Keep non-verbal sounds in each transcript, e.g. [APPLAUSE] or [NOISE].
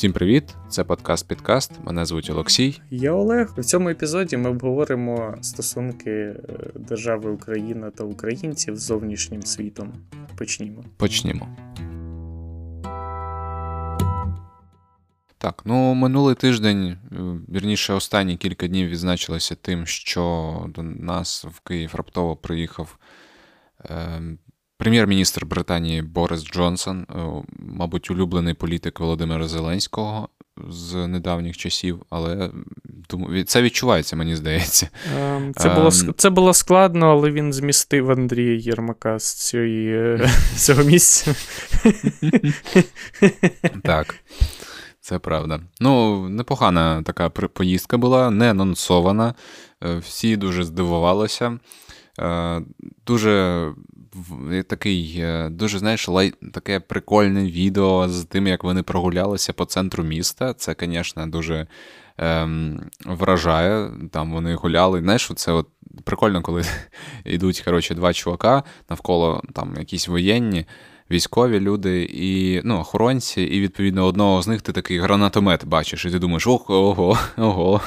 Всім привіт! Це подкаст Підкаст. Мене звуть Олексій. Я Олег. У цьому епізоді ми обговоримо стосунки е, держави Україна та українців з зовнішнім світом. Почнімо. Почнімо. Так, ну минулий тиждень, е, вірніше, останні кілька днів відзначилися тим, що до нас в Київ раптово приїхав е, Прем'єр-міністр Британії Борис Джонсон, е, мабуть, улюблений політик Володимира Зеленського з недавніх часів, але це відчувається, мені здається. Ем, це було це було складно, але він змістив Андрія Єрмака з цієї, [LAUGHS] цього місця. Так. Це правда. Ну, непогана така поїздка була, не анонсована. Е, всі дуже здивувалися. Дуже такий е, дуже, знаєш, лай... таке прикольне відео з тим, як вони прогулялися по центру міста. Це, звісно, дуже ем, вражає. Там вони гуляли. Знаєш, це от прикольно, коли [LAUGHS] йдуть коротше, два чувака навколо там якісь воєнні. Військові люди і ну, охоронці, і відповідно одного з них ти такий гранатомет бачиш, і ти думаєш, ого, [LAUGHS] ого,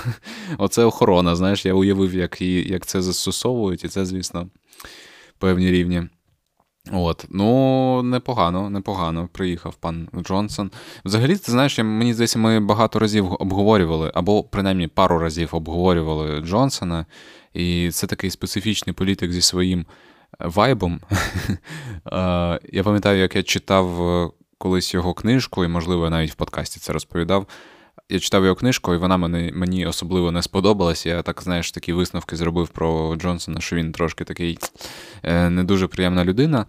оце охорона. Знаєш, я уявив, як як це застосовують, і це, звісно, певні рівні. От, ну непогано, непогано приїхав пан Джонсон. Взагалі, ти знаєш, мені здається, ми багато разів обговорювали, або принаймні пару разів обговорювали Джонсона, і це такий специфічний політик зі своїм вайбом. [LAUGHS] Я пам'ятаю, як я читав е, колись його книжку, і, можливо, навіть в подкасті це розповідав. Я читав його книжку, і вона мені мені особливо не сподобалась. Я так, знаєш, такі висновки зробив про Джонсона, що він трошки такий е, не дуже приємна людина. Е,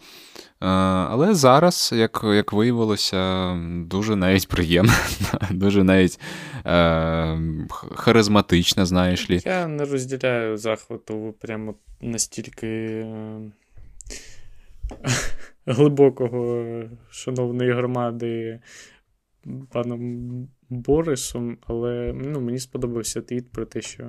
але зараз, як як виявилося, дуже навіть приємна, [LAUGHS] дуже навіть е, харизматична, знаєш лі. Я не розділяю захвату прямо настільки е, глибокого шановної громади паном Борисом, але ну, мені сподобався твіт про те, що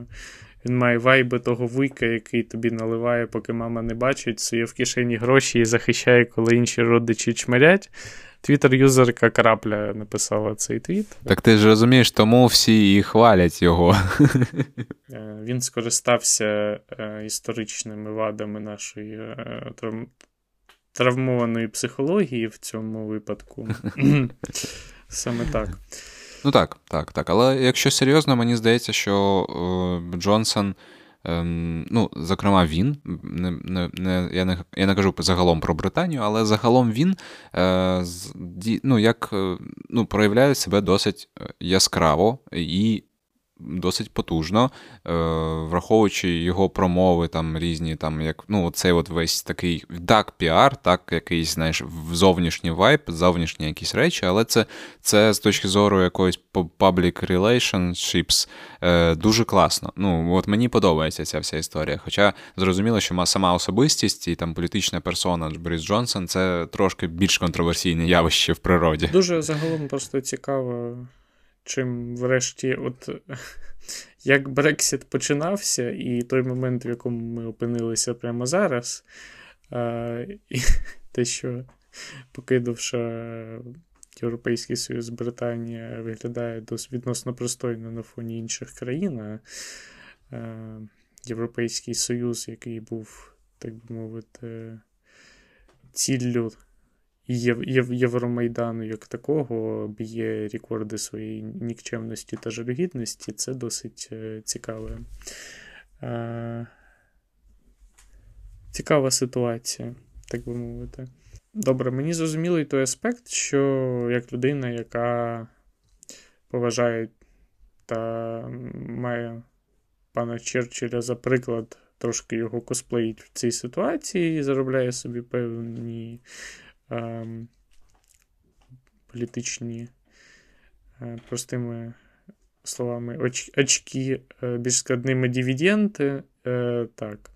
він має вайби того вуйка, який тобі наливає, поки мама не бачить, сує в кишені гроші і захищає, коли інші родичі чмирять. Твіттер-юзерка крапля написала цей твіт. Так ти ж розумієш, тому всі і хвалять його. Е, він скористався е, історичними вадами нашої е, травмованої психології в цьому випадку. [LAUGHS] Саме так. Ну так, так, так. Але якщо серйозно, мені здається, що е, Джонсон. Ем, ну, зокрема, він, не, не, не, я не я не кажу загалом про Британію, але загалом він е, ну, як, е, ну, проявляє себе досить е, яскраво і досить потужно, е, враховуючи його промови там різні, там як ну, цей от весь такий так піар, так якийсь, знаєш, зовнішній вайп, зовнішні якісь речі, але це це з точки зору якоїсь public relationships е, дуже класно. Ну, от мені подобається ця вся історія. Хоча зрозуміло, що сама особистість і там політична персона Борис Джонсон це трошки більш контроверсійне явище в природі. Дуже загалом просто цікаво чим врешті, от [LAUGHS] як Брексіт починався, і той момент, в якому ми опинилися прямо зараз, і [LAUGHS] те, що покинувши Європейський Союз Британія виглядає досить відносно пристойно на фоні інших країн. Європейський Союз, який був, так би мовити, ціллю Євромайдану як такого б'є рекорди своєї нікчемності та жалюгідності, це досить е, цікаве. Цікава ситуація, так би мовити. Добре, мені зрозумілий той аспект, що як людина, яка поважає та має пана Черчилля за приклад, трошки його косплеїть в цій ситуації і заробляє собі певні політичні, е, простими словами, оч, очки, е, більш складними дивіденти, Е, так.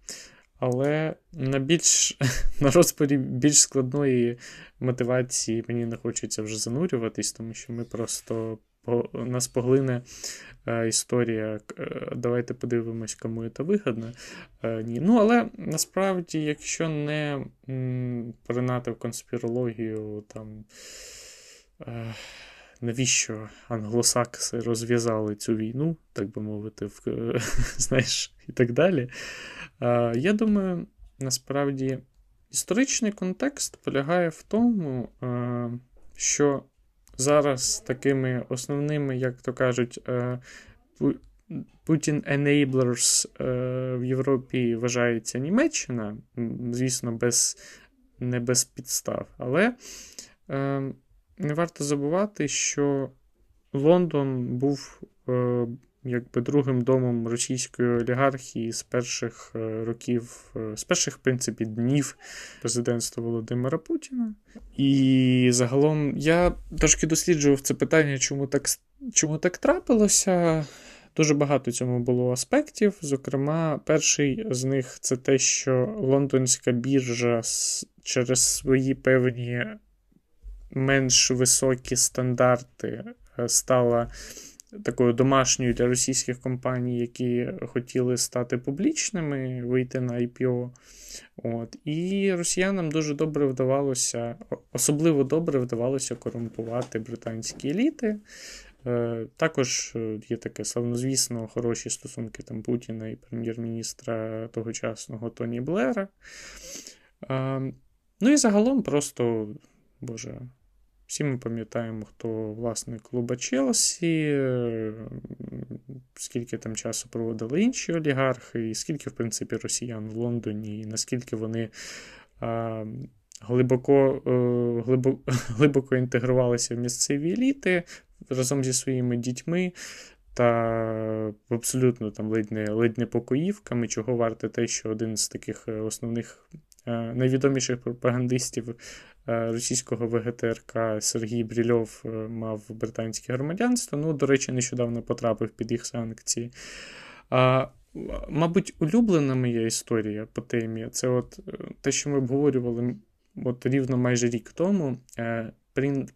Але на більш [LAUGHS] на розпорі більш складної мотивації мені не хочеться вже занурюватись, тому що ми просто нас поглине е, історія. Е, давайте подивимось, кому це вигідно. Е, ні. Ну, але насправді, якщо не поринати в конспірологію, там. Навіщо англосакси розв'язали цю війну, так би мовити, в, [LAUGHS] знаєш, і так далі. Я думаю, насправді історичний контекст полягає в тому, що зараз такими основними, як то кажуть, Путін Enablers в Європі вважається Німеччина, звісно, без, не без підстав. Але не варто забувати, що Лондон був е, якби другим домом російської олігархії з перших е, років, е, з перших, в принципі, днів президентства Володимира Путіна. І загалом я трошки досліджував це питання, чому так, чому так трапилося. Дуже багато цьому було аспектів. Зокрема, перший з них це те, що лондонська біржа через свої певні менш високі стандарти е, стала такою домашньою для російських компаній, які хотіли стати публічними, вийти на IPO. От. І росіянам дуже добре вдавалося, особливо добре вдавалося корумпувати британські еліти. Е, також е, є таке славнозвісно хороші стосунки там Путіна і прем'єр-міністра тогочасного Тоні Блера. Ну і загалом просто, Боже, всі ми пам'ятаємо, хто власник клуба Челсі, е, скільки там часу проводили інші олігархи, і скільки, в принципі, росіян в Лондоні, і наскільки вони а, глибоко е, глибоко, [LAUGHS] глибоко інтегрувалися в місцеві еліти разом зі своїми дітьми. Та абсолютно там ледь не ледь не покоївками, чого варте те, що один з таких е, основних найвідоміших пропагандистів Е, російського ВГТРК Сергій Брільов е, мав британське громадянство. Ну, до речі, нещодавно потрапив під їх санкції. А, Мабуть, улюблена моя історія по темі це от е, те, що ми обговорювали от рівно майже рік тому.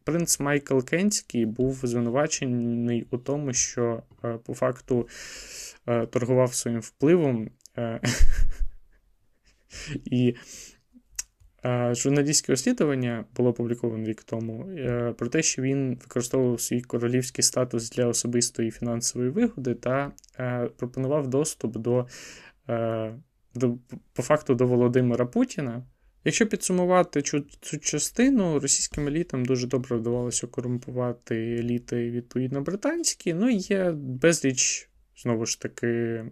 Принц Майкл Кенський був звинувачений у тому, що по факту торгував своїм впливом. [LAUGHS] І Журналістське розслідування було опубліковано рік тому е, про те, що він використовував свій королівський статус для особистої фінансової вигоди та е, пропонував доступ до, е, до по факту до Володимира Путіна. Якщо підсумувати цю, цю частину, російським елітам дуже добре вдавалося корумпувати еліти, відповідно, британські. Ну і є безліч, знову ж таки,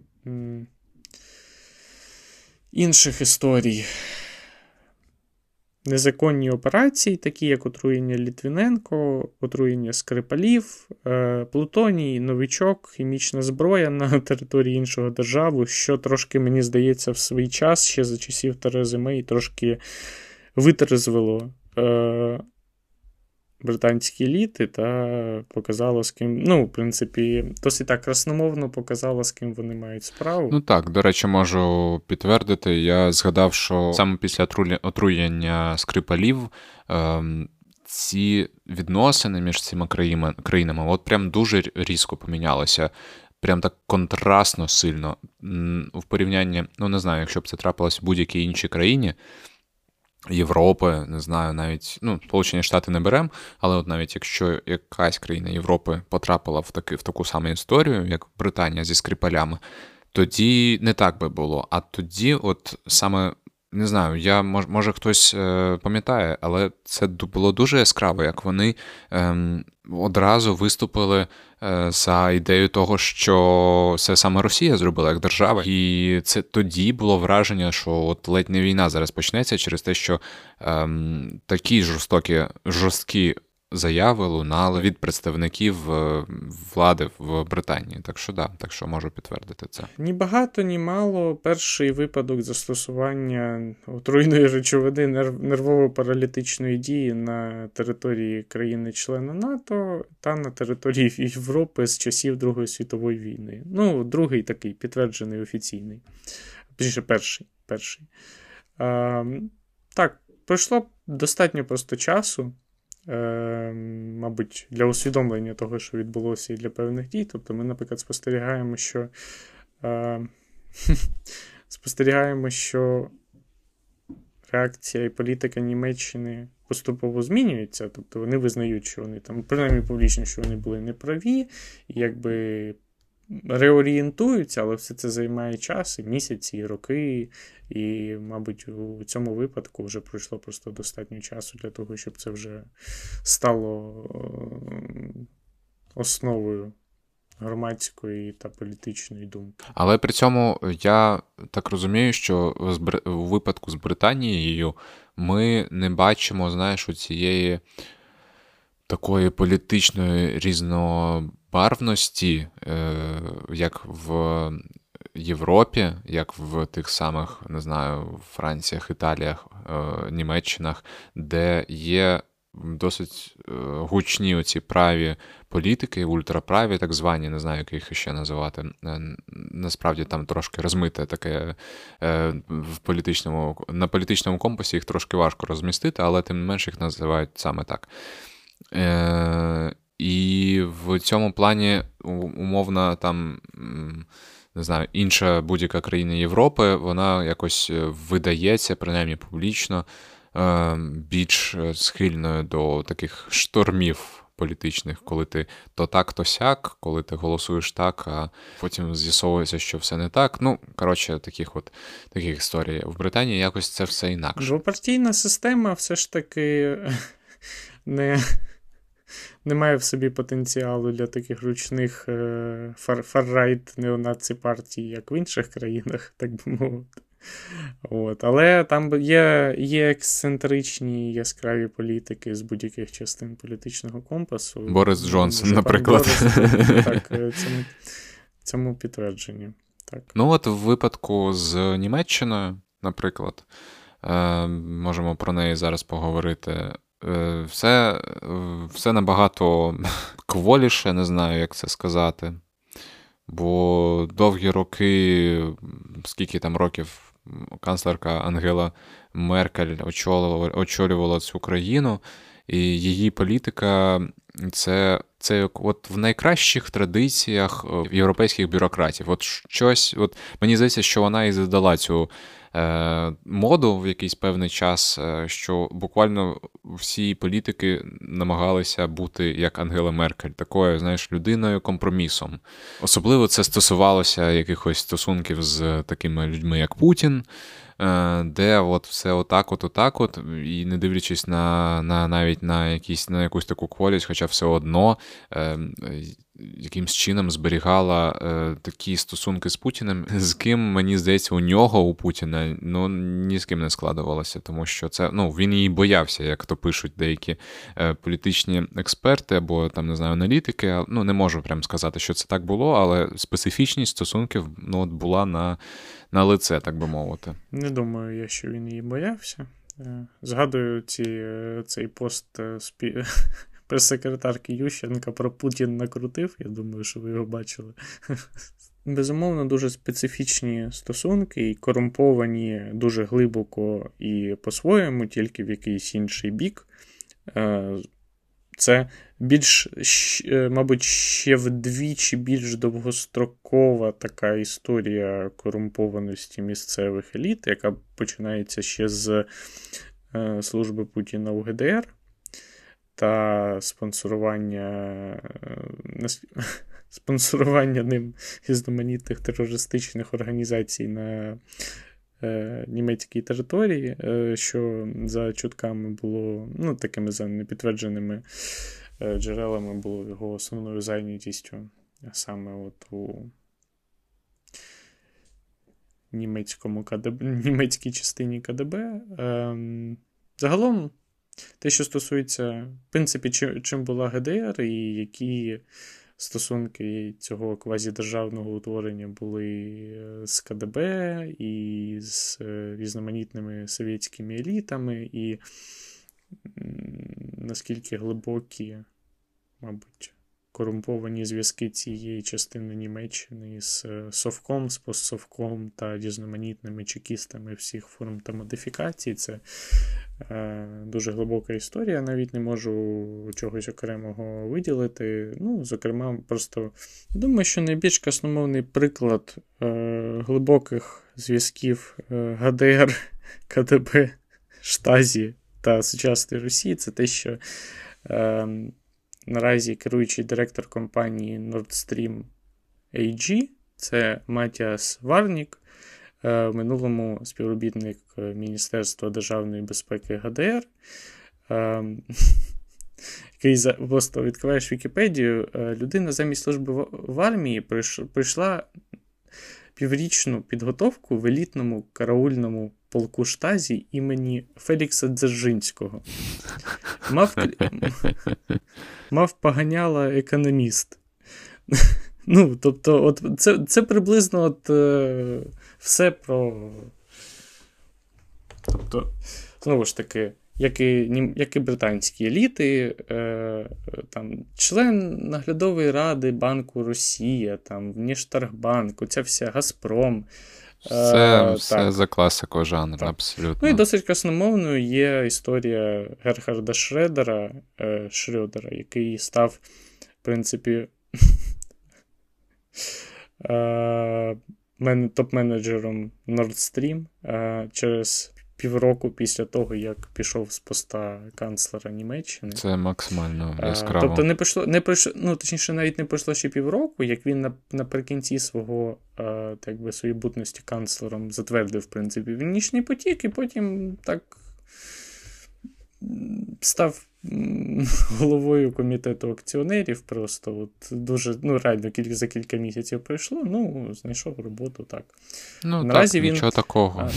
інших історій. Незаконні операції, такі як отруєння Літвіненко, отруєння Скрипалів, е, Плутоній, новичок, хімічна зброя на [LAUGHS] території іншого держави, що трошки, мені здається, в свій час ще за часів Терези Мей трошки витрезвило е, британські еліти та показала, з ким, ну, в принципі, досить так красномовно показала, з ким вони мають справу. Ну так, до речі, можу підтвердити. Я згадав, що саме після отруєння скрипалів. Ем... Ці відносини між цими країнами от прям дуже різко помінялися. Прям так контрастно сильно в порівнянні, ну не знаю, якщо б це трапилось в будь-якій іншій країні, Європи, не знаю, навіть ну, Сполучені Штати не беремо, але от навіть якщо якась країна Європи потрапила в таки, в таку саму історію, як Британія зі скрипалями, тоді не так би було. А тоді, от саме не знаю, я мож, може хтось е, пам'ятає, але це було дуже яскраво, як вони е, одразу виступили е, за ідею того, що це саме Росія зробила як держава, і це тоді було враження, що от ледь не війна зараз почнеться через те, що ем, такі жорстокі жорсткі заяви лунали від представників е, влади в Британії. Так що да, так що можу підтвердити це. Ні багато, ні мало. Перший випадок застосування отруйної речовини нервово-паралітичної дії на території країни-члена НАТО та на території Європи з часів Другої світової війни. Ну, другий такий підтверджений офіційний. Пізніше перший. перший. А, Так, пройшло достатньо просто часу. Е, мабуть, для усвідомлення того, що відбулося і для певних дій. Тобто ми, наприклад, спостерігаємо, що е, [LAUGHS] спостерігаємо, що реакція і політика Німеччини поступово змінюється. Тобто вони визнають, що вони там, принаймні публічно, що вони були неправі, і якби реорієнтуються, але все це займає час, і місяці, і роки. І, мабуть, у цьому випадку вже пройшло просто достатньо часу для того, щоб це вже стало е, основою громадської та політичної думки. Але при цьому я так розумію, що у випадку з Британією ми не бачимо, знаєш, у цієї такої політичної різнобарвності, е, як в Європі, як в тих самих, не знаю, Франціях, Італіях, е, Німеччинах, де є досить е, гучні оці праві політики, ультраправі, так звані, не знаю, як їх ще називати. Насправді там трошки розмите таке в політичному, на політичному компасі їх трошки важко розмістити, але тим не менш їх називають саме так. Е, І в цьому плані умовна там. Не знаю, інша будь-яка країна Європи, вона якось е, видається, принаймні публічно, е, більш схильною до таких штормів політичних, коли ти то так, то сяк, коли ти голосуєш так, а потім з'ясовується, що все не так. Ну, коротше, таких от таких історій. В Британії якось це все інакше. Двопартійна система все ж таки [LAUGHS] не немає в собі потенціалу для таких ручних е, фаррайт неонаци партій, як в інших країнах, [LAUGHS] так би мовити. От. Але там є є ексцентричні яскраві політики з будь-яких частин політичного компасу. Борис Джонсон, наприклад. Борис, [LAUGHS] так, е, цьому, цьому підтвердженні. Так. Ну, от в випадку з Німеччиною, наприклад, е, можемо про неї зараз поговорити. Е, все все набагато кволіше, не знаю, як це сказати. Бо довгі роки, скільки там років канцлерка Ангела Меркель очолювала, очолювала цю країну, і її політика це це от в найкращих традиціях е, європейських бюрократів. От щось, от мені здається, що вона і задала цю моду в якийсь певний час, е, що буквально всі політики намагалися бути як Ангела Меркель, такою, знаєш, людиною компромісом. Особливо це стосувалося якихось стосунків з такими людьми, як Путін. Е, де от все отак, от отак, от, і не дивлячись на на навіть на якісь на якусь таку кволість, хоча все одно е, якимсь чином зберігала е, такі стосунки з Путіним, з ким, мені здається, у нього, у Путіна, ну ні з ким не складувалося, тому що це ну, він її боявся, як то пишуть деякі е, політичні експерти або там не знаю, аналітики. Ну, не можу прям сказати, що це так було, але специфічність стосунків ну, от була на, на лице, так би мовити. Не думаю, я що він її боявся. Е, згадую ці, е, цей пост е, спі [LAUGHS] прес-секретарки Ющенка про Путін накрутив. Я думаю, що ви його бачили. [LAUGHS] Безумовно, дуже специфічні стосунки і корумповані дуже глибоко і по-своєму, тільки в якийсь інший бік. Е, це більш, е, мабуть, ще вдвічі більш довгострокова така історія корумпованості місцевих еліт, яка починається ще з е, служби Путіна у ГДР та спонсорування е, [LAUGHS] спонсорування ним різноманітних терористичних організацій на е, німецькій території, е, що за чутками було, ну, такими за непідтвердженими джерелами було його основною зайнятістю саме от у німецькому КДБ, німецькій частині КДБ. Е, загалом. Те, що стосується, в принципі, чим була ГДР, і які стосунки цього квазідержавного утворення були е, з КДБ і з е, різноманітними совєтськими елітами, і наскільки глибокі, мабуть, корумповані зв'язки цієї частини Німеччини з е, Совком, з постсовком та різноманітними чекістами всіх форм та модифікацій. Це е, дуже глибока історія. Навіть не можу чогось окремого виділити. Ну, зокрема, просто думаю, що найбільш красномовний приклад е, глибоких зв'язків е, ГДР, [LAUGHS] КДБ, Штазі та сучасної Росії це те, що. Е, наразі керуючий директор компанії Nord Stream AG, це Матіас Варнік, е, в минулому співробітник Міністерства державної безпеки ГДР. Е, [LAUGHS] який просто відкриваєш Вікіпедію, е, людина замість служби в армії пройшла піврічну підготовку в елітному караульному полку штазі імені Фелікса Дзержинського. Мав мав поганяла економіст. Ну, тобто, от це це приблизно от, е, все про. Тобто, знову ж таки, як і як і британські еліти, е, там, член наглядової ради Банку Росія, там, Внішторгбанк, оця вся Газпром. Все е, все за класику жанру, так. абсолютно. Ну і досить красномовною є історія Герхарда Шредера, е, Шрёдера, який став, в принципі, [LAUGHS] е, топ-менеджером Nord Stream через півроку після того, як пішов з поста канцлера Німеччини. Це максимально яскраво. Тобто не пройшло, не пройшло, ну точніше, навіть не пройшло ще півроку, як він наприкінці свого так би, своєї бутності канцлером затвердив, в принципі, Північний потік, і потім так став. [LAUGHS] Головою комітету акціонерів просто от дуже ну реально кілька за кілька місяців пройшло. Ну, знайшов роботу так. Ну, Наразі так, він, нічого такого.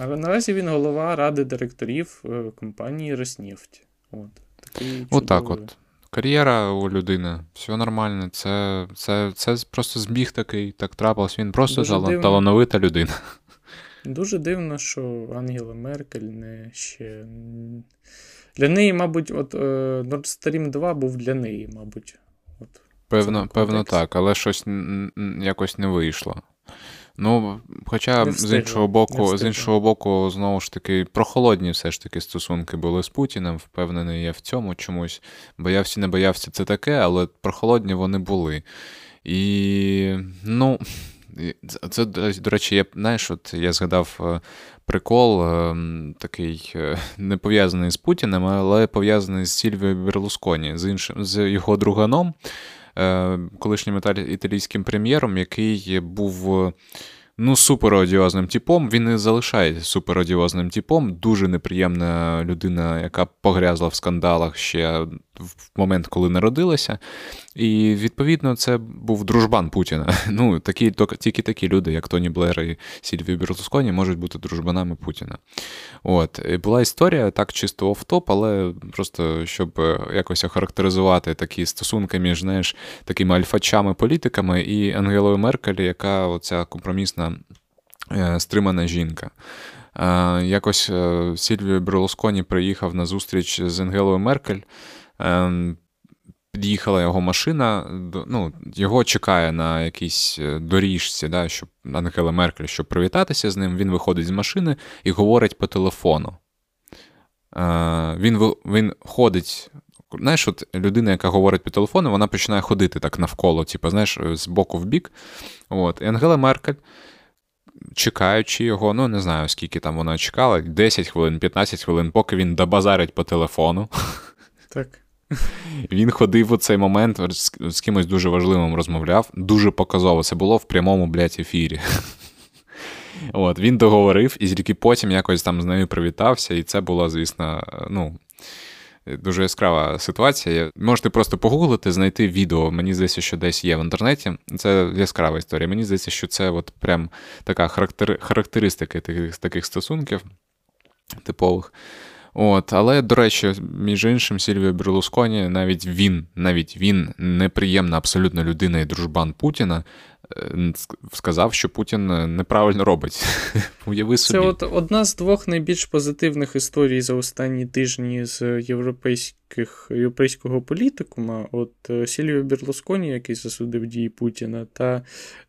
Але наразі він голова ради директорів е, компанії Роснефть. От, такий Отак от. Кар'єра у людини, все нормально. Це це, це просто збіг такий, так трапилось. Він просто Дуже талановита людина. Дуже дивно, що Ангела Меркель не ще. Для неї, мабуть, от е, Nord Stream 2 був для неї, мабуть. От, Певно, певно, так, але щось якось не вийшло. Ну, хоча з іншого боку, з іншого боку, знову ж таки, прохолодні все ж таки стосунки були з Путіним, впевнений я в цьому чомусь. Боявся, не боявся, це таке, але прохолодні вони були. І, ну, це, до речі, я знаєш, от я згадав е, прикол е, такий е, не пов'язаний з Путіним, але пов'язаний з Сільвією Берлусконі, з іншим, з його друганом. Е, колишнім італійським прем'єром, який був. Ну, суперодіозним типом. Він і залишається суперодіозним типом. Дуже неприємна людина, яка погрязла в скандалах ще в момент, коли народилася. І відповідно це був дружбан Путіна. [LAUGHS] Ну, такі, Тільки такі люди, як Тоні Блер і Сільві Берлусконі, можуть бути дружбанами Путіна. От. Була історія так чисто оф-топ, але просто щоб якось охарактеризувати такі стосунки між знаєш, такими альфачами-політиками і Ангелою Меркель, яка оця компромісна е, стримана жінка. Е, якось е, Сільвіо Берлусконі приїхав на зустріч з Ангелою Меркель. Під'їхала його машина, ну, його чекає на якійсь е, доріжці, да, щоб Ангела Меркель, щоб привітатися з ним. Він виходить з машини і говорить по телефону. Е, Він він ходить. Знаєш, от людина, яка говорить по телефону, вона починає ходити так навколо, типу, знаєш, з боку в бік. От. І Ангела Меркель, чекаючи його, ну не знаю, скільки там вона чекала, 10 хвилин, 15 хвилин, поки він добазарить по телефону. [LAUGHS] Так. Він ходив у цей момент, з кимось дуже важливим розмовляв. Дуже показово. Це було в прямому, блядь, ефірі. [LAUGHS] От, Він договорив і тільки потім якось там з нею привітався, і це була, звісно, ну. Дуже яскрава ситуація. Можете просто погуглити, знайти відео. Мені здається, що десь є в інтернеті. Це яскрава історія. Мені здається, що це от прям така характери... характеристика таких, таких стосунків типових. От, Але, до речі, між іншим, Сільвіо Берлусконі, навіть він, навіть він неприємна абсолютно людина і дружбан Путіна. Сказав, що Путін неправильно робить. [LAUGHS] Уяви собі. Це от одна з двох найбільш позитивних історій за останні тижні з європейських, європейського політикума. От е, Сільвіо Берлусконі, який засудив дії Путіна, та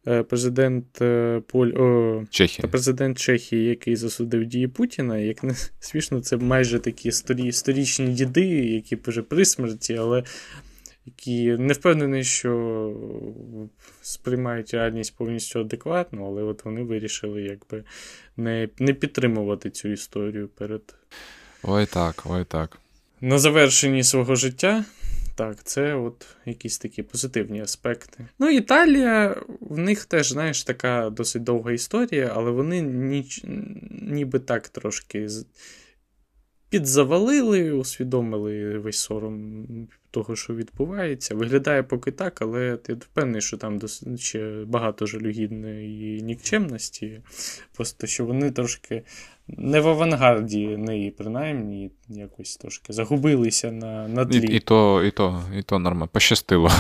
е, президент е, Поль... О, Чехії. та президент Чехії, який засудив дії Путіна. Як не [LAUGHS] смішно, це майже такі сторі... сторічні діди, які вже при смерті, але які не впевнений, що сприймають реальність повністю адекватно, але от вони вирішили якби не не підтримувати цю історію перед. Ой так, ой так. На завершенні свого життя. Так, це от якісь такі позитивні аспекти. Ну, Італія, в них теж, знаєш, така досить довга історія, але вони ніч, ніби так трошки підзавалили, усвідомили весь сором того, що відбувається. Виглядає поки так, але ти впевнений, що там ще багато жалюгідної нікчемності. Просто що вони трошки не в авангарді неї, принаймні, якось трошки загубилися на на тлі. І, і то, і то, і то нормально. Пощастило.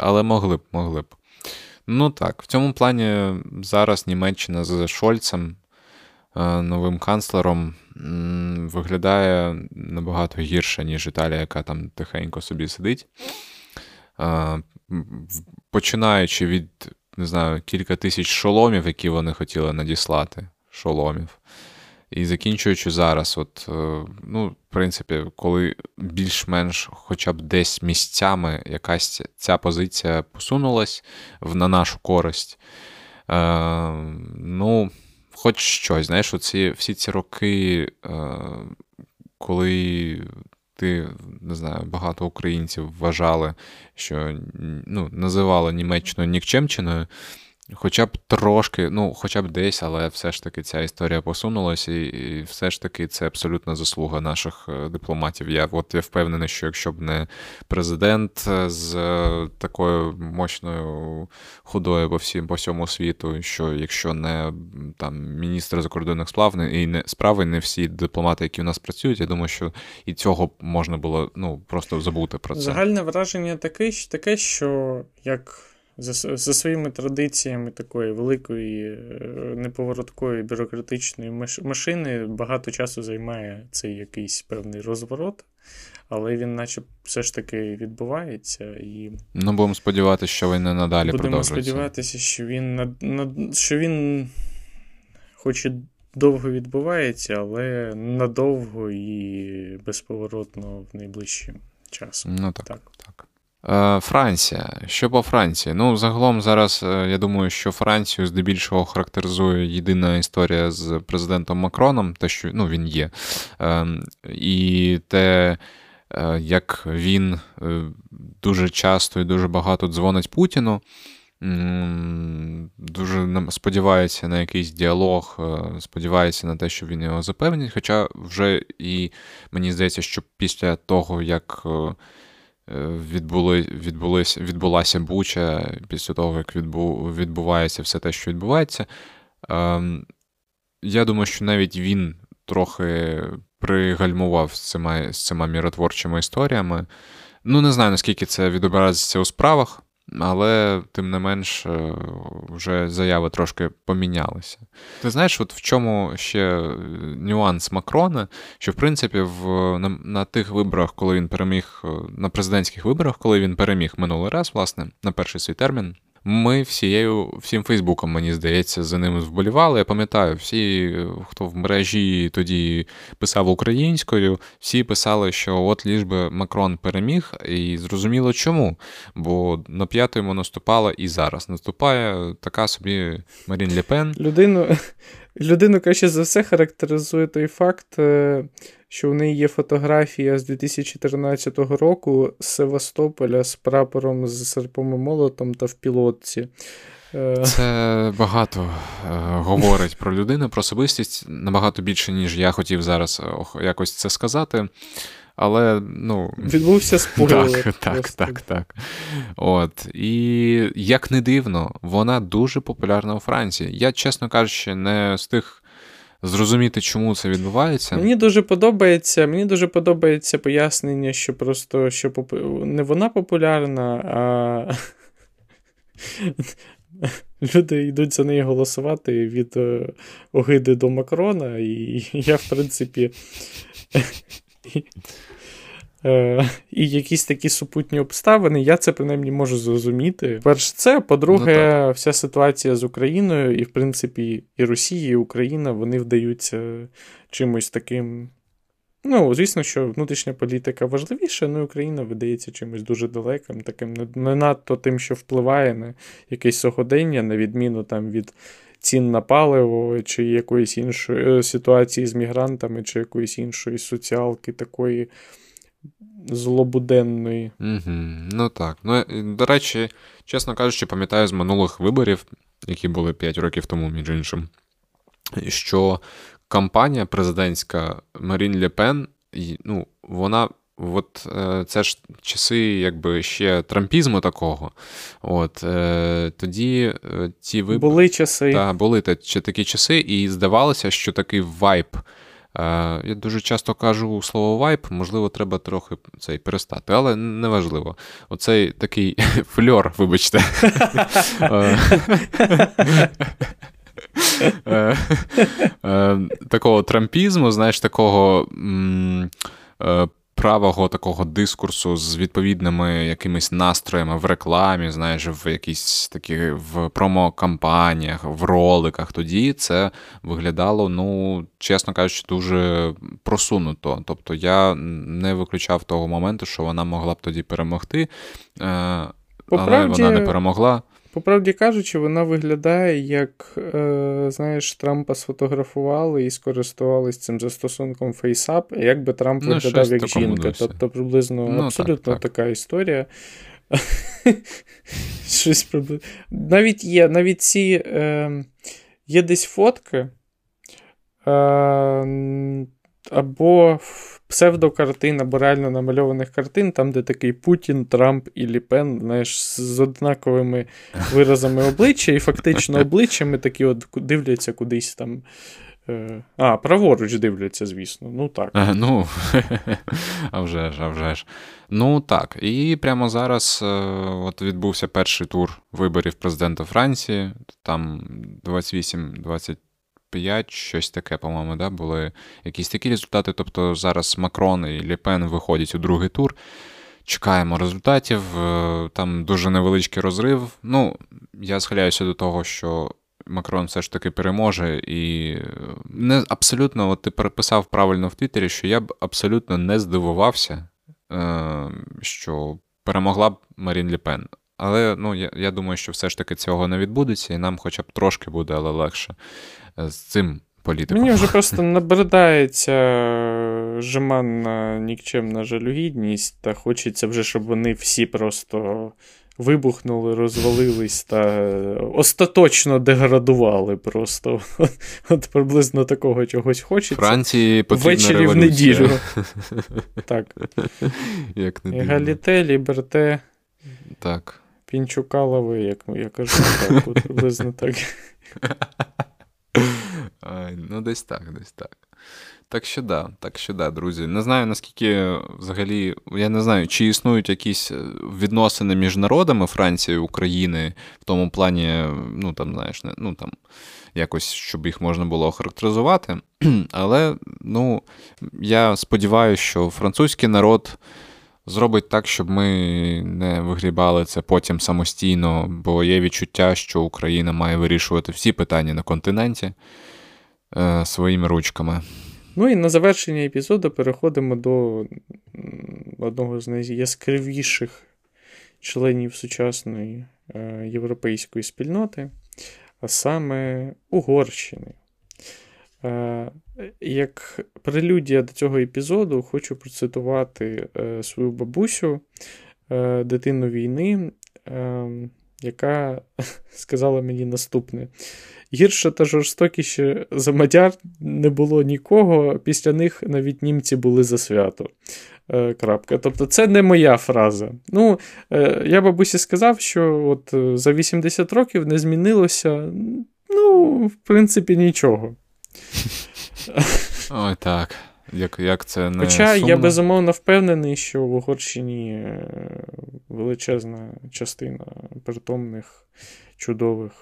Але могли б, могли б. Ну так, в цьому плані зараз Німеччина з Шольцем, новим канцлером виглядає набагато гірше, ніж Італія, яка там тихенько собі сидить. Починаючи від, не знаю, кілька тисяч шоломів, які вони хотіли надіслати, шоломів. І закінчуючи зараз, от, е, ну, в принципі, коли більш-менш хоча б десь місцями якась ця позиція посунулась на нашу користь, е, ну, хоч щось, знаєш, оці, всі ці роки, е, коли ти не знаю, багато українців вважали, що ну, називали Німеччину нікчемчиною. Хоча б трошки, ну, хоча б десь, але все ж таки ця історія посунулася, і, і все ж таки це абсолютна заслуга наших е, дипломатів. Я от я впевнений, що якщо б не президент е, з е, такою мощною худою по всім по всьому світу, що якщо не там міністр закордонних справ і не справи, не всі дипломати, які у нас працюють, я думаю, що і цього можна було ну просто забути про це. Загальне враження таке, таке що як за за своїми традиціями такої великої, е, неповороткої бюрократичної машини багато часу займає цей якийсь певний розворот, але він, наче, все ж таки відбувається. і... Ну, будемо сподіватися, що він не надалі будемо продовжується. Будемо сподіватися, що він над, над, що він хоч і довго відбувається, але надовго і безповоротно в найближчим часом. Ну так. так. так. Е, Франція. Що по Франції? Ну, загалом зараз е, я думаю, що Францію здебільшого характеризує єдина історія з президентом Макроном, те, що ну, він є. Ем, і те, е, як він дуже часто і дуже багато дзвонить Путіну. Дуже сподівається на якийсь діалог, сподівається на те, що він його запевнить. Хоча вже і мені здається, що після того, як відбули, відбулись, відбулася буча після того, як відбу, відбувається все те, що відбувається. Ем, я думаю, що навіть він трохи пригальмував з цими, з цими міротворчими історіями. Ну, не знаю, наскільки це відобразиться у справах але тим не менш е, вже заяви трошки помінялися. Ти знаєш, от в чому ще нюанс Макрона, що в принципі в, на, на тих виборах, коли він переміг, е, на президентських виборах, коли він переміг минулий раз, власне, на перший свій термін. Ми всією, всім Фейсбуком, мені здається, за ним вболівали. Я пам'ятаю, всі, хто в мережі тоді писав українською, всі писали, що от ліж би Макрон переміг, і зрозуміло чому. Бо на п'ятому наступала і зараз наступає така собі Марін Лепен. Людину, людину краще за все характеризує той факт, е, що в неї є фотографія з 2014 року з Севастополя з прапором з серпом і молотом та в пілотці. Е, Це багато е, говорить про людину, про особистість набагато більше, ніж я хотів зараз якось це сказати. Але, ну. Відбувся [LAUGHS] спойлер. Так, так, так, так. От. І як не дивно, вона дуже популярна у Франції. Я, чесно кажучи, не з тих зрозуміти, чому це відбувається. Мені дуже подобається мені дуже подобається пояснення, що просто що поп... не вона популярна, а [LAUGHS] люди йдуть за неї голосувати від е, огиди до Макрона, і [LAUGHS] я, в принципі. Е, і якісь такі супутні обставини, я це принаймні можу зрозуміти. Перше, це, по-друге, ну, вся ситуація з Україною, і, в принципі, і Росія, і Україна вони вдаються чимось таким. Ну, звісно, що внутрішня політика важливіша, але Україна видається чимось дуже далеким, таким не надто тим, що впливає на якесь сьогодення, на відміну там від. Цін на паливо, чи якоїсь іншої е, ситуації з мігрантами, чи якоїсь іншої соціалки такої злобуденної. Угу, Ну так. Ну, До речі, чесно кажучи, пам'ятаю з минулих виборів, які були 5 років тому, між іншим, що кампанія президентська Марін Ле Пен, ну, вона. От е, це ж часи, якби ще трампізму такого. От е, тоді е, ті вибори... Були часи. Так, були такі часи, і здавалося, що такий вайб Е, я дуже часто кажу слово вайп, можливо, треба трохи цей перестати, але неважливо. Оцей такий [LAUGHS] фльор, вибачте. Такого трампізму, знаєш, такого правого такого дискурсу з відповідними якимись настроями в рекламі, знаєш, в якісь такі в промокампаніях, в роликах, тоді це виглядало, ну, чесно кажучи, дуже просунуто. Тобто я не виключав того моменту, що вона могла б тоді перемогти, е, але вона не перемогла. По правді кажучи, вона виглядає, як, е, знаєш, Трампа сфотографували і скористувалися цим застосунком FaceApp, як би Трамп ну, виглядав як жінка. Досі. Тобто, приблизно ну, абсолютно так, так. така історія. [LAUGHS] Щось приблизно. Навіть є, навіть ці е, є десь фотки. Е, або псевдокартин, або реально намальованих картин, там, де такий Путін, Трамп і Ліпен, знаєш, з однаковими виразами обличчя, і фактично [LAUGHS] обличчями такі от дивляться кудись там. Е, а, праворуч дивляться, звісно. Ну так. А, ну, [LAUGHS] а вже ж, а вже ж. Ну так. І прямо зараз е, от відбувся перший тур виборів президента Франції. Там 28-20. 5, щось таке, по-моєму, да, були якісь такі результати. Тобто зараз Макрон і Ліпен виходять у другий тур. Чекаємо результатів. Е, там дуже невеличкий розрив. Ну, я схиляюся до того, що Макрон все ж таки переможе. І не абсолютно, от ти переписав правильно в Твіттері, що я б абсолютно не здивувався, е, що перемогла б Марін Ліпен. Але ну, я я думаю, що все ж таки цього не відбудеться, і нам хоча б трошки буде, але легше з цим політиком. Мені вже [LAUGHS] просто набридається жеманна нікчемна жалюгідність, та хочеться вже, щоб вони всі просто вибухнули, розвалились та остаточно деградували просто. [LAUGHS] От приблизно такого чогось хочеться. Франції потрібна Ввечері революція. в неділю. [LAUGHS] Так. Як не Егаліте, ліберте. Так. Пінчукалови, як я кажу, так, от приблизно так. Ну, десь так, десь так. Так що да, так що да, друзі. Не знаю, наскільки взагалі, я не знаю, чи існують якісь е, відносини між народами Франції і України в тому плані, ну там, знаєш, не, ну там якось, щоб їх можна було охарактеризувати. [CLEARS THROAT] Але ну, я сподіваюся, що французький народ зробить так, щоб ми не вигрібали це потім самостійно, бо є відчуття, що Україна має вирішувати всі питання на континенті е, своїми ручками. Ну і на завершення епізоду переходимо до одного з найяскравіших членів сучасної е, європейської спільноти, а саме Угорщини. Е, як прелюдія до цього епізоду, хочу процитувати е, свою бабусю, дитину війни, яка [LAUGHS] сказала мені наступне: гірше та жорстокіше за мадяр не було нікого, після них навіть німці були за свято. Крапка. Тобто, це не моя фраза. Ну, Я бабусі сказав, що от за 80 років не змінилося, ну, в принципі, нічого. Ой, так. Як як це не Хоча сумно? я безумовно впевнений, що в Угорщині е, величезна частина притомних, чудових,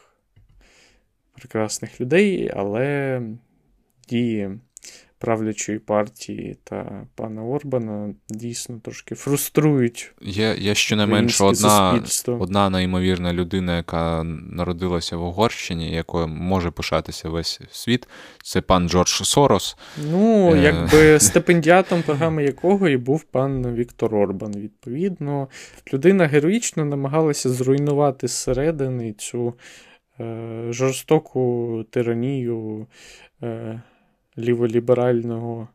прекрасних людей, але дії правлячої партії та пана Орбана дійсно трошки фруструють. Є є щонайменше одна суспільство. одна неймовірна людина, яка народилася в Угорщині, якою може пишатися весь світ. Це пан Джордж Сорос. Ну, е... якби стипендіатом програми якого і був пан Віктор Орбан. Відповідно, людина героїчно намагалася зруйнувати зсередини цю е, жорстоку тиранію. Е, ліволіберального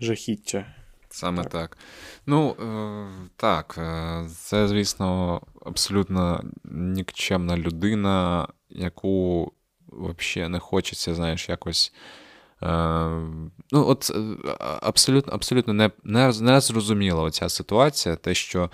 жахіття. Саме так. так. Ну, е, так, е, це, звісно, абсолютно нікчемна людина, яку взагалі не хочеться, знаєш, якось. Е, ну, от абсолютно абсолютно не, не, не зрозуміла оця ситуація, те, що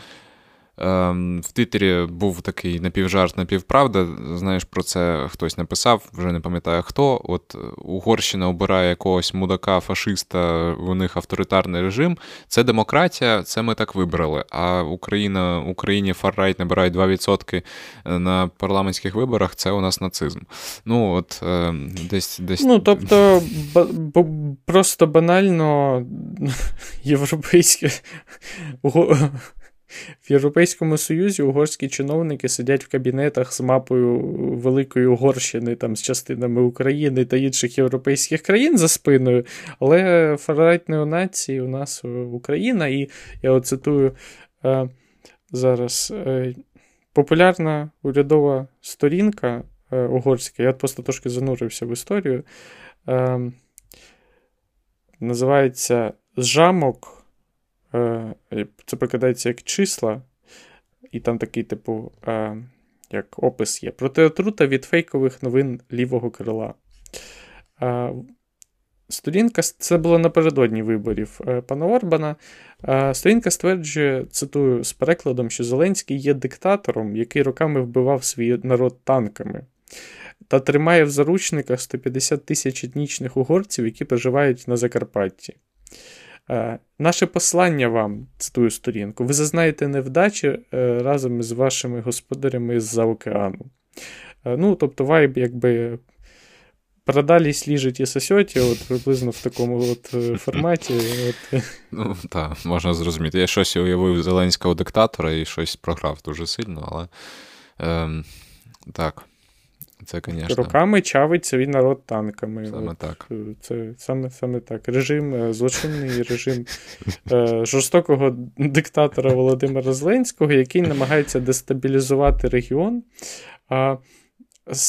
в Твіттері був такий напівжарт, напівправда. Знаєш, про це хтось написав, вже не пам'ятаю хто. От Угорщина обирає якогось мудака, фашиста, у них авторитарний режим. Це демократія, це ми так вибрали. А Україна, Україні фаррайт набирає 2% на парламентських виборах. Це у нас нацизм. Ну, от ем, десь десь. Ну, тобто, б- просто банально [LAUGHS] європейське. В Європейському Союзі угорські чиновники сидять в кабінетах з мапою Великої Угорщини, там з частинами України та інших європейських країн за спиною. Але фарайт неонації у нас Україна, і я от цитую е, зараз е, популярна урядова сторінка е, угорська, я просто трошки занурився в історію. Е, називається Зжамок. Е, це прикидається як числа, і там такий, типу, е, як опис є. Проти отрута від фейкових новин лівого крила. Е, сторінка це було напередодні виборів пана Орбана. Сторінка стверджує, цитую з перекладом, що Зеленський є диктатором, який роками вбивав свій народ танками, та тримає в заручниках 150 тисяч етнічних угорців, які проживають на Закарпатті. Е, наше послання вам, цитую сторінку, ви зазнаєте невдачі е, разом із вашими господарями з-за океану. Е, ну, тобто, вайб, якби. Продались, ліжить і сосьоті, от приблизно в такому от форматі. От. Ну, так, можна зрозуміти. Я щось уявив зеленського диктатора і щось програв дуже сильно, але ем, так. Це, конечно. Руками чавить свій народ танками. Саме От, так. Е, це саме саме так. Режим, е, злочинний режим е, жорстокого диктатора Володимира Зеленського, який намагається дестабілізувати регіон. А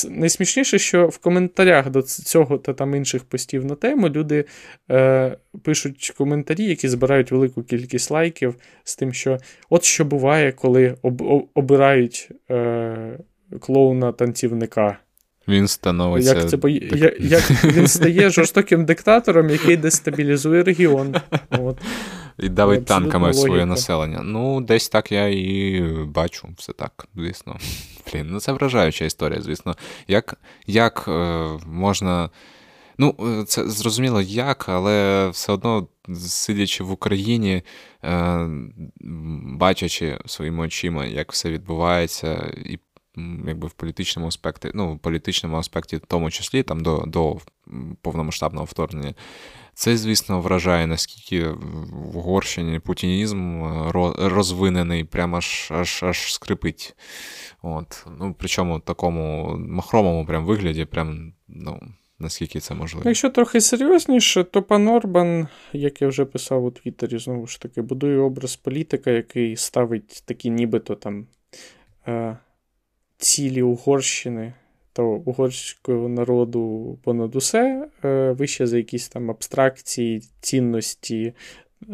Найсмішніше, що в коментарях до цього та там інших постів на тему люди е, пишуть коментарі, які збирають велику кількість лайків з тим, що от що буває, коли об, обирають е, клоуна-танцівника. Він становиться. Як це як, як він стає жорстоким диктатором, який дестабілізує регіон. От. І давить танками логіка. своє населення. Ну, десь так я і бачу все так, звісно. Блін, ну це вражаюча історія, звісно. Як як е, можна. Ну, е, це зрозуміло як, але все одно, сидячи в Україні, е, бачачи своїми очима, як все відбувається, і якби в політичному аспекті, ну, в політичному аспекті, в тому числі там до до повномасштабного вторгнення, це, звісно, вражає, наскільки в Угорщині путінізм розвинений, прямо аж аж, аж скрипить. От. Ну, Причому такому махромому прям вигляді, прям, ну. Наскільки це можливо? Якщо трохи серйозніше, то пан Орбан, як я вже писав у Твіттері, знову ж таки, будує образ політика, який ставить такі нібито там е, цілі Угорщини та угорського народу понад усе, е, вище за якісь там абстракції, цінності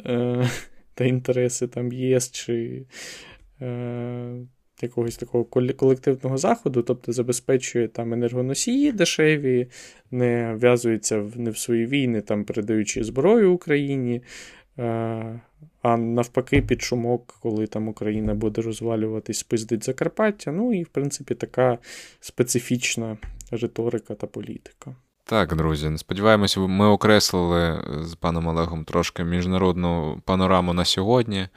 е, та інтереси там ЄС чи е, якогось такого колективного заходу, тобто забезпечує там енергоносії дешеві, не в'язується в, не в свої війни, там передаючи зброю Україні. А навпаки, під шумок, коли там Україна буде розвалюватись, спиздить Закарпаття. Ну і, в принципі, така специфічна риторика та політика. Так, друзі, сподіваємось, ми окреслили з паном Олегом трошки міжнародну панораму на сьогодні.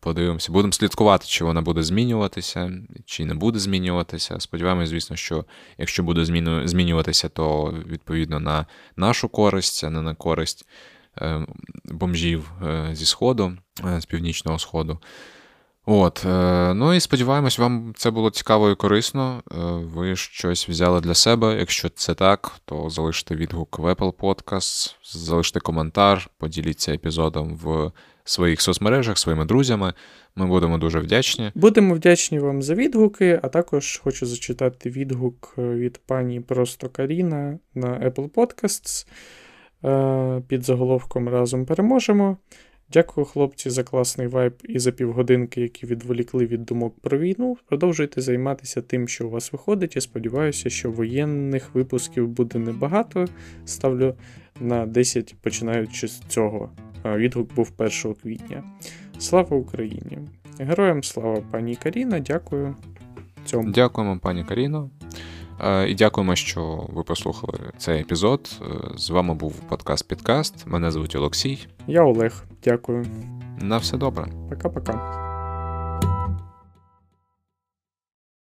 Подивимося, будемо слідкувати, чи вона буде змінюватися, чи не буде змінюватися. Сподіваємось, звісно, що якщо буде змінюватися, то відповідно на нашу користь, а не на користь е, бомжів е, зі Сходу, з північного сходу. От, е, Ну і сподіваємось, вам це було цікаво і корисно. Е, ви щось взяли для себе. Якщо це так, то залиште відгук в Apple Podcast, залиште коментар, поділіться епізодом в своїх соцмережах, своїми друзями. Ми будемо дуже вдячні. Будемо вдячні вам за відгуки, а також хочу зачитати відгук е, від пані Просто Каріна на Apple Podcasts під заголовком Разом переможемо. Дякую, хлопці, за класний вайб і за півгодинки, які відволікли від думок про війну. Продовжуйте займатися тим, що у вас виходить, і сподіваюся, що воєнних випусків буде небагато. Ставлю на 10, починаючи з цього. Відгук був 1 квітня. Слава Україні! Героям слава пані Каріна, дякую. Цьому. Дякуємо, пані Каріно. Е, і дякуємо, що ви послухали цей епізод. Е, з вами був подкаст Підкаст. Мене звуть Олексій. Я Олег. Дякую. На все добре. Пока-пока.